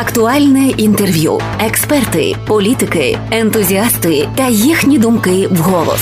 Актуальне інтерв'ю, експерти, політики, ентузіасти та їхні думки вголос.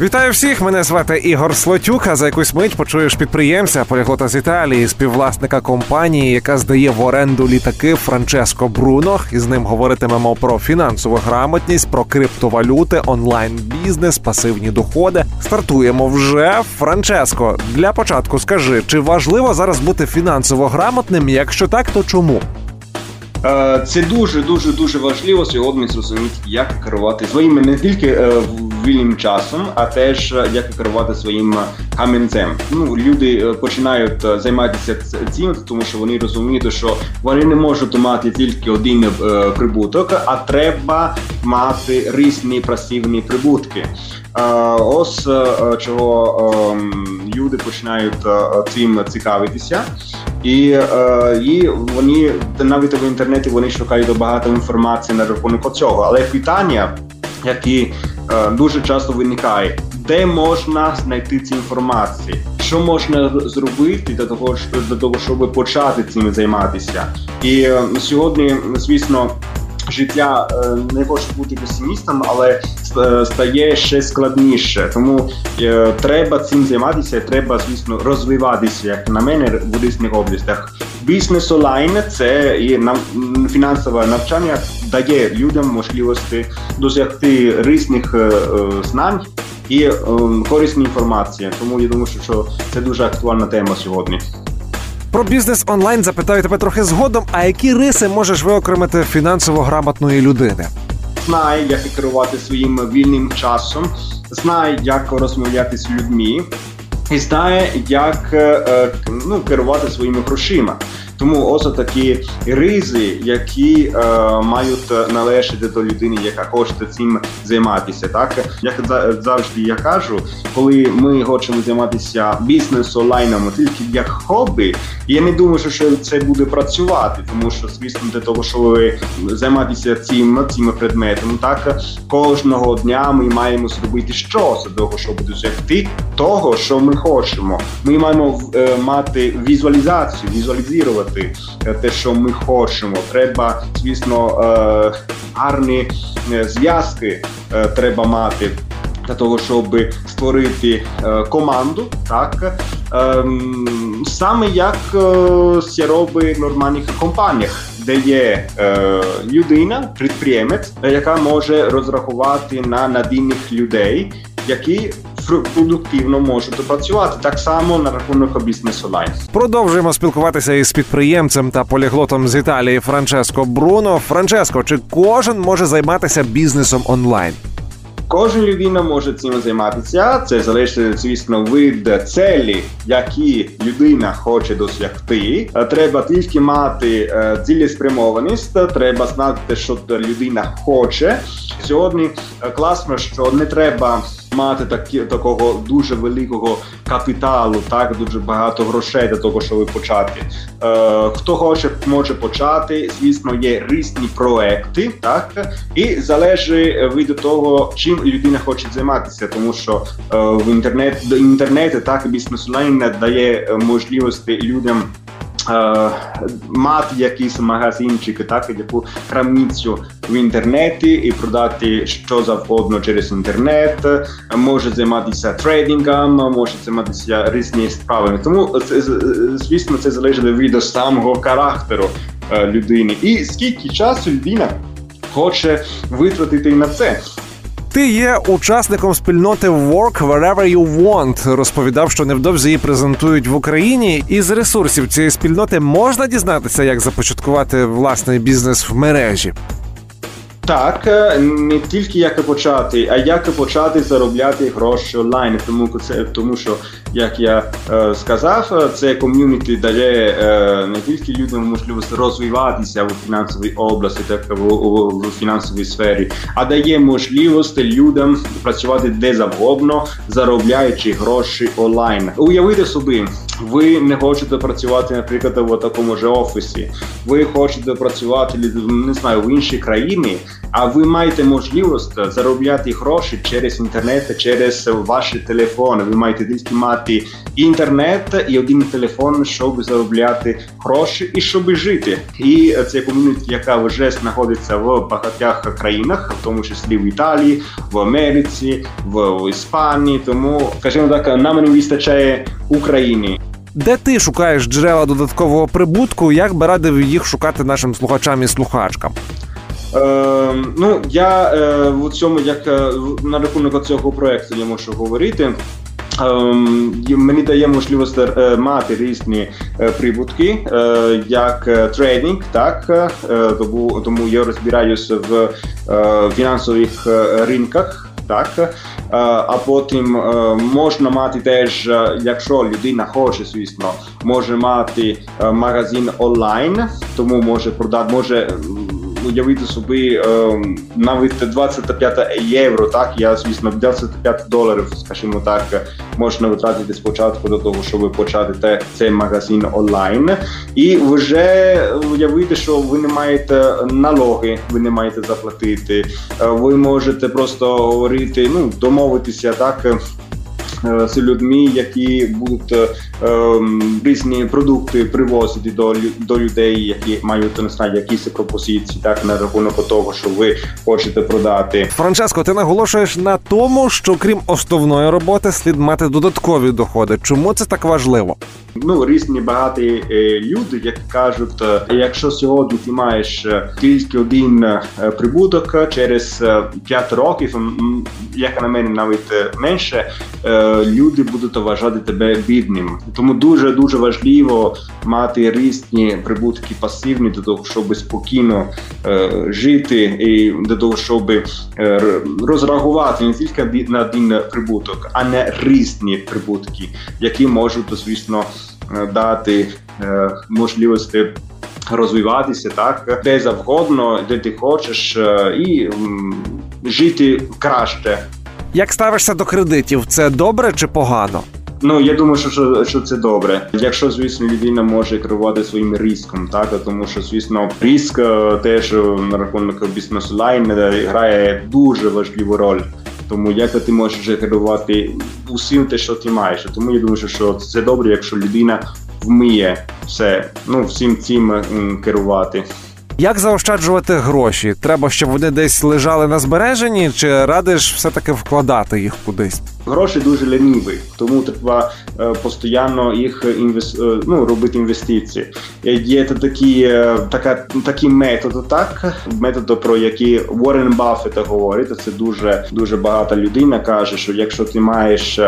Вітаю всіх! Мене звати Ігор Слотюк. А За якусь мить почуєш підприємця поліглота з Італії, співвласника компанії, яка здає в оренду літаки Франческо Бруно. І з ним говоритимемо про фінансову грамотність, про криптовалюти, онлайн бізнес, пасивні доходи. Стартуємо вже. Франческо, для початку скажи, чи важливо зараз бути фінансово грамотним? Якщо так, то чому? Е, це дуже дуже дуже важливо сьогодні зрозуміти, як керувати своїм не тільки е, вільним часом, а теж е, як керувати своїм камінцем. Ну люди починають займатися цим, тому що вони розуміють, що вони не можуть мати тільки один прибуток, а треба мати різні пасивні прибутки. Ось чого ем, люди починають цим цікавитися. І е, і вони навіть в інтернеті вони шукають багато інформації на рахунок цього. Але питання, які е, дуже часто виникає, де можна знайти ці інформації, що можна зробити для того, для того, щоб почати цим займатися, і е, сьогодні, звісно життя е, не хочу бути песимістом, але е, стає ще складніше. Тому е, треба цим займатися, треба, звісно, розвиватися, як на мене, в різних областях. Бізнес онлайн це і фінансове навчання дає людям можливості досягти різних знань. І корисні інформації, тому я думаю, що це дуже актуальна тема сьогодні. Про бізнес онлайн запитаю тебе трохи згодом. А які риси можеш виокремити фінансово грамотної людини? Знає, як керувати своїм вільним часом, знає, як розмовляти з людьми, і знає, як е, ну, керувати своїми грошима. Тому ось такі ризи, які е, мають належати до людини, яка хоче цим займатися. Так як завжди я кажу, коли ми хочемо займатися бізнес онлайном тільки як хобі, я не думаю, що це буде працювати, тому що звісно для того, щоб займатися цим цими предметом, так кожного дня ми маємо зробити щось для того, щоб досягти того, що ми хочемо. Ми маємо е, мати візуалізацію, візуалізувати виконувати е, те, що ми хочемо. Треба, звісно, е, гарні е, зв'язки треба мати. Для того щоб створити команду, так е, саме як це робить в нормальних компаніях, де є е, людина, підприємець, яка може розрахувати на надійних людей, які продуктивно можуть працювати так само на рахунок бізнес онлайн. Продовжуємо спілкуватися із підприємцем та поліглотом з Італії Франческо Бруно. Франческо, чи кожен може займатися бізнесом онлайн? Кожна людина може цим займатися. Це залежить, звісно, від целі, які людина хоче досягти. Треба тільки мати е, цілеспрямованість, треба знати, що людина хоче. Сьогодні е, класно, що не треба мати такі такого дуже великого капіталу, так дуже багато грошей для того, щоб почати. Е, Хто хоче, може почати. Звісно, є різні проекти, так і залежить від того, чим людина хоче займатися, тому що е, в інтернет до інтернету так бізнес онлайн дає можливості людям. Е, мати якийсь магазинчик, так яку крамницю в інтернеті і продати що завгодно через інтернет, може займатися трейдингом, може займатися різні справами. Тому це звісно це залежить від самого характеру е, людини. І скільки часу людина хоче витратити на це. Ти є учасником спільноти Work Wherever You Want. Розповідав, що невдовзі її презентують в Україні. і з ресурсів цієї спільноти можна дізнатися, як започаткувати власний бізнес в мережі. Так, е, не тільки як почати, а як почати заробляти гроші онлайн. Тому це тому, що як я е, сказав, це ком'юніті дає е, не тільки людям можливість розвиватися в фінансовій області, так в, в, в фінансовій сфері, а дає можливість людям працювати де завгодно, заробляючи гроші онлайн. Уявити собі, ви не хочете працювати, наприклад, в такому ж офісі. Ви хочете працювати не знаю в іншій країні а ви маєте можливість заробляти гроші через інтернет, через ваші телефони. Ви маєте тільки мати інтернет і один телефон, щоб заробляти гроші і щоб жити. І це ком'юніті, яка вже знаходиться в багатьох країнах, в тому числі в Італії, в Америці, в Іспанії. Тому скажімо так, нам не вистачає України. Де ти шукаєш джерела додаткового прибутку? Як би радив їх шукати нашим слухачам і слухачкам? Е, ну я е, в цьому, як е, на рахунок цього проекту, я можу говорити. Ем, мені дає можливість е, мати різні е, прибутки, е, як трейдинг, так тому я розбираюся в фінансових ринках. Так, а потім можна мати теж, якщо людина хоче, звісно, може мати магазин онлайн, тому може продати, може уявити собі е, навіть 25 євро, так я звісно 25 доларів, скажімо так, можна витратити спочатку до того, щоб почати цей магазин онлайн, і вже уявити, що ви не маєте налоги, ви не маєте заплатити. Е, ви можете просто говорити, ну домовитися так. Е, з людьми, які будуть е, ем, різні продукти привозити до до людей, які мають не знаю, якісь пропозиції, так на рахунок того, що ви хочете продати. Франческо, ти наголошуєш на тому, що крім основної роботи слід мати додаткові доходи. Чому це так важливо? Ну різні багаті е, люди, які кажуть, якщо сьогодні ти маєш тільки один прибуток через 5 років, як на мене навіть менше люди будуть вважати тебе бідним. Тому дуже дуже важливо мати різні прибутки пасивні для того, щоб спокійно е, жити, і для того, щоб е, розрахувати не тільки на один прибуток, а не різні прибутки, які можуть звісно е, дати е, можливості. Розвиватися так, де завгодно, де ти хочеш, е, і жити краще. Як ставишся до кредитів? Це добре чи погано? Ну я думаю, що що, що це добре. Якщо звісно людина може керувати своїм риском, так тому що звісно риск е, теж е, на рахунок бізнес лайн е, грає дуже важливу роль. Тому як ти можеш керувати усім те, що ти маєш. Тому я думаю, що це добре, якщо людина вміє все ну всім цим керувати. Як заощаджувати гроші? Треба, щоб вони десь лежали на збереженні, чи радиш все-таки вкладати їх кудись? Гроші дуже ліниві, тому треба е, постійно їх інвес... Е, ну, робити інвестиції. Є такі, е, така, такий метод, так метод, про який Уоррен Баффет говорить. Це дуже дуже багата людина каже, що якщо ти маєш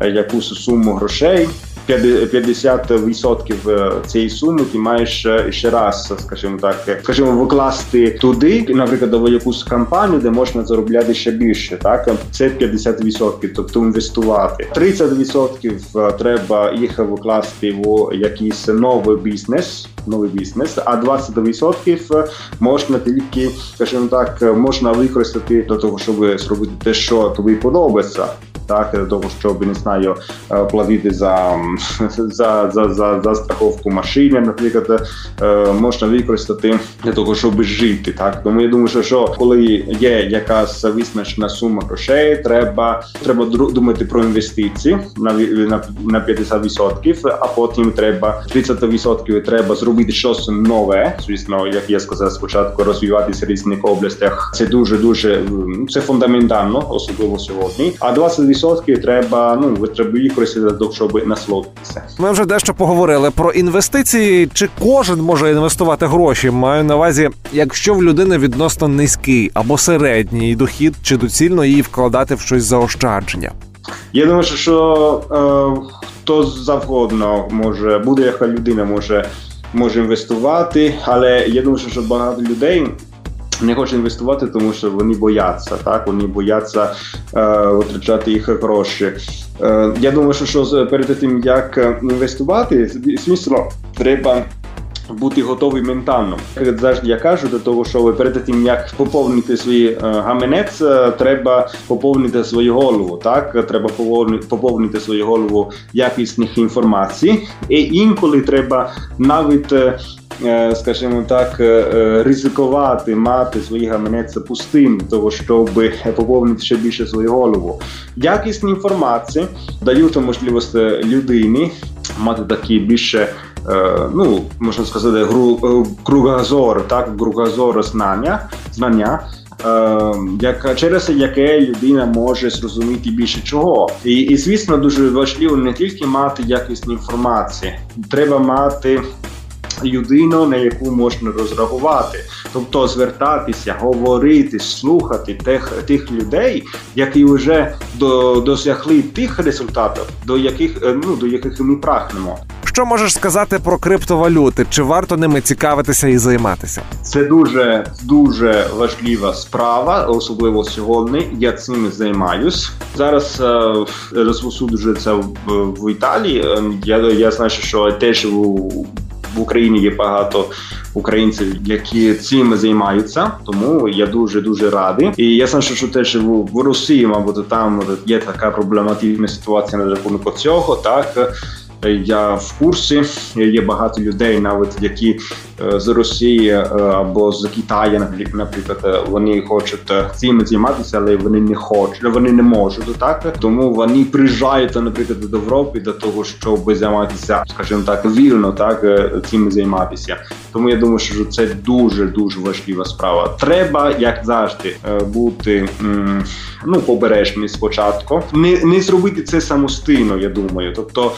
якусь суму грошей. 50% е, цієї суми ти маєш е, ще раз, скажімо так, скажімо, викласти туди, наприклад, в якусь кампанію, де можна заробляти ще більше. Так це 50%, тобто інвестувати. 30% е, треба їх викласти в якийсь новий бізнес. Новий бізнес, а 20% можна тільки, скажімо так, можна використати до того, щоб зробити те, що тобі подобається так того, щоб не знаю, е, платити за за, за, за, за страховку машини, наприклад, е, можна використати для того, щоб жити. Так тому я думаю, що, що коли є якась визначена сума грошей, треба треба думати про інвестиції на на, на 50%, а потім треба 30% треба зробити щось нове. Звісно, як я сказав спочатку, розвиватися в різних областях. Це дуже дуже це фундаментально, особливо сьогодні. А 20% відсотків треба ну треба використати, щоб насолодитися. Ми вже дещо поговорили про інвестиції. Чи кожен може інвестувати гроші? Маю на увазі, якщо в людини відносно низький або середній дохід, чи доцільно її вкладати в щось заощадження? Я думаю, що е, хто завгодно може буде, яка людина може може інвестувати, але я думаю, що багато людей не хочуть інвестувати, тому що вони бояться. Так вони бояться е, витрачати їх гроші. Е, Я думаю, що що перед тим як інвестувати, звісно, треба бути готовий ментально. Як завжди я кажу до того, що ви перед тим як поповнити свій е, гаманець, е, треба поповнити свою голову. Так треба поповнити свою голову якісних інформацій, і інколи треба навіть. Е, е, скажімо так, е, ризикувати, мати свої гаманець пустим, того щоб поповнити ще більше свою голову. Якісні інформації дають можливість людині мати такі більше. Ну, можна сказати, гру, кругозор, так, кругозор знання, знання, як через яке людина може зрозуміти більше чого, і і звісно дуже важливо не тільки мати якісні інформації, треба мати. Людину, на яку можна розрахувати, тобто звертатися, говорити, слухати тих тих людей, які вже до, досягли тих результатів, до яких ну до яких ми прагнемо. Що можеш сказати про криптовалюти? Чи варто ними цікавитися і займатися? Це дуже дуже важлива справа, особливо сьогодні. Я цим займаюсь зараз. Е, розпосуджується в, Італії. Е, я я знаю, що теж у в Україні є багато українців, які цим займаються. Тому я дуже дуже радий. І я сам що теж в Росії, мабуть, там є така проблематична ситуація на рахунок цього. Так я в курсі. Є багато людей, навіть які е, з Росії е, або з Китаю, наприклад, е, вони хочуть цим займатися, але вони не хочуть, вони не можуть так. Тому вони приїжджають, наприклад, до Європи для того, щоб займатися, скажімо так, вільно так цим займатися. Тому я думаю, що це дуже дуже важлива справа. Треба, як завжди, бути ну побережним спочатку, не не зробити це самостійно. Я думаю, тобто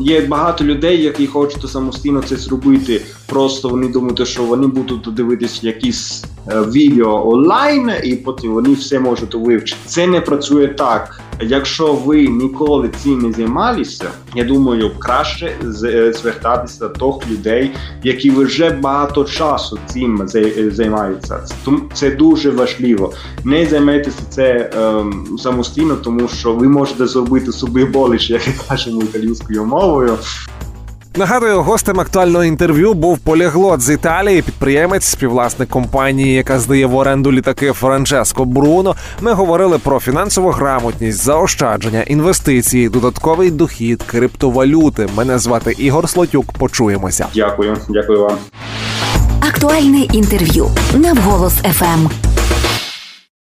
є багато людей, які хочуть самостійно це зробити. Просто вони думають, що вони будуть дивитися якісь е, відео онлайн, і потім вони все можуть вивчити. Це не працює так. Якщо ви ніколи цим не займалися, я думаю, краще е, звертатися до тих людей, які вже багато часу цим займаються. Тому це дуже важливо. Не займайтеся це ем, самостійно, тому що ви можете зробити собі боліч, як кажемо італійською мовою. Нагадую, гостем актуального інтерв'ю був поліглот з Італії, підприємець, співвласник компанії, яка здає в оренду літаки Франческо Бруно. Ми говорили про фінансову грамотність, заощадження, інвестиції, додатковий дохід, криптовалюти. Мене звати Ігор Слотюк. Почуємося. Дякую, дякую вам. Актуальне інтерв'ю на вголос ФМ.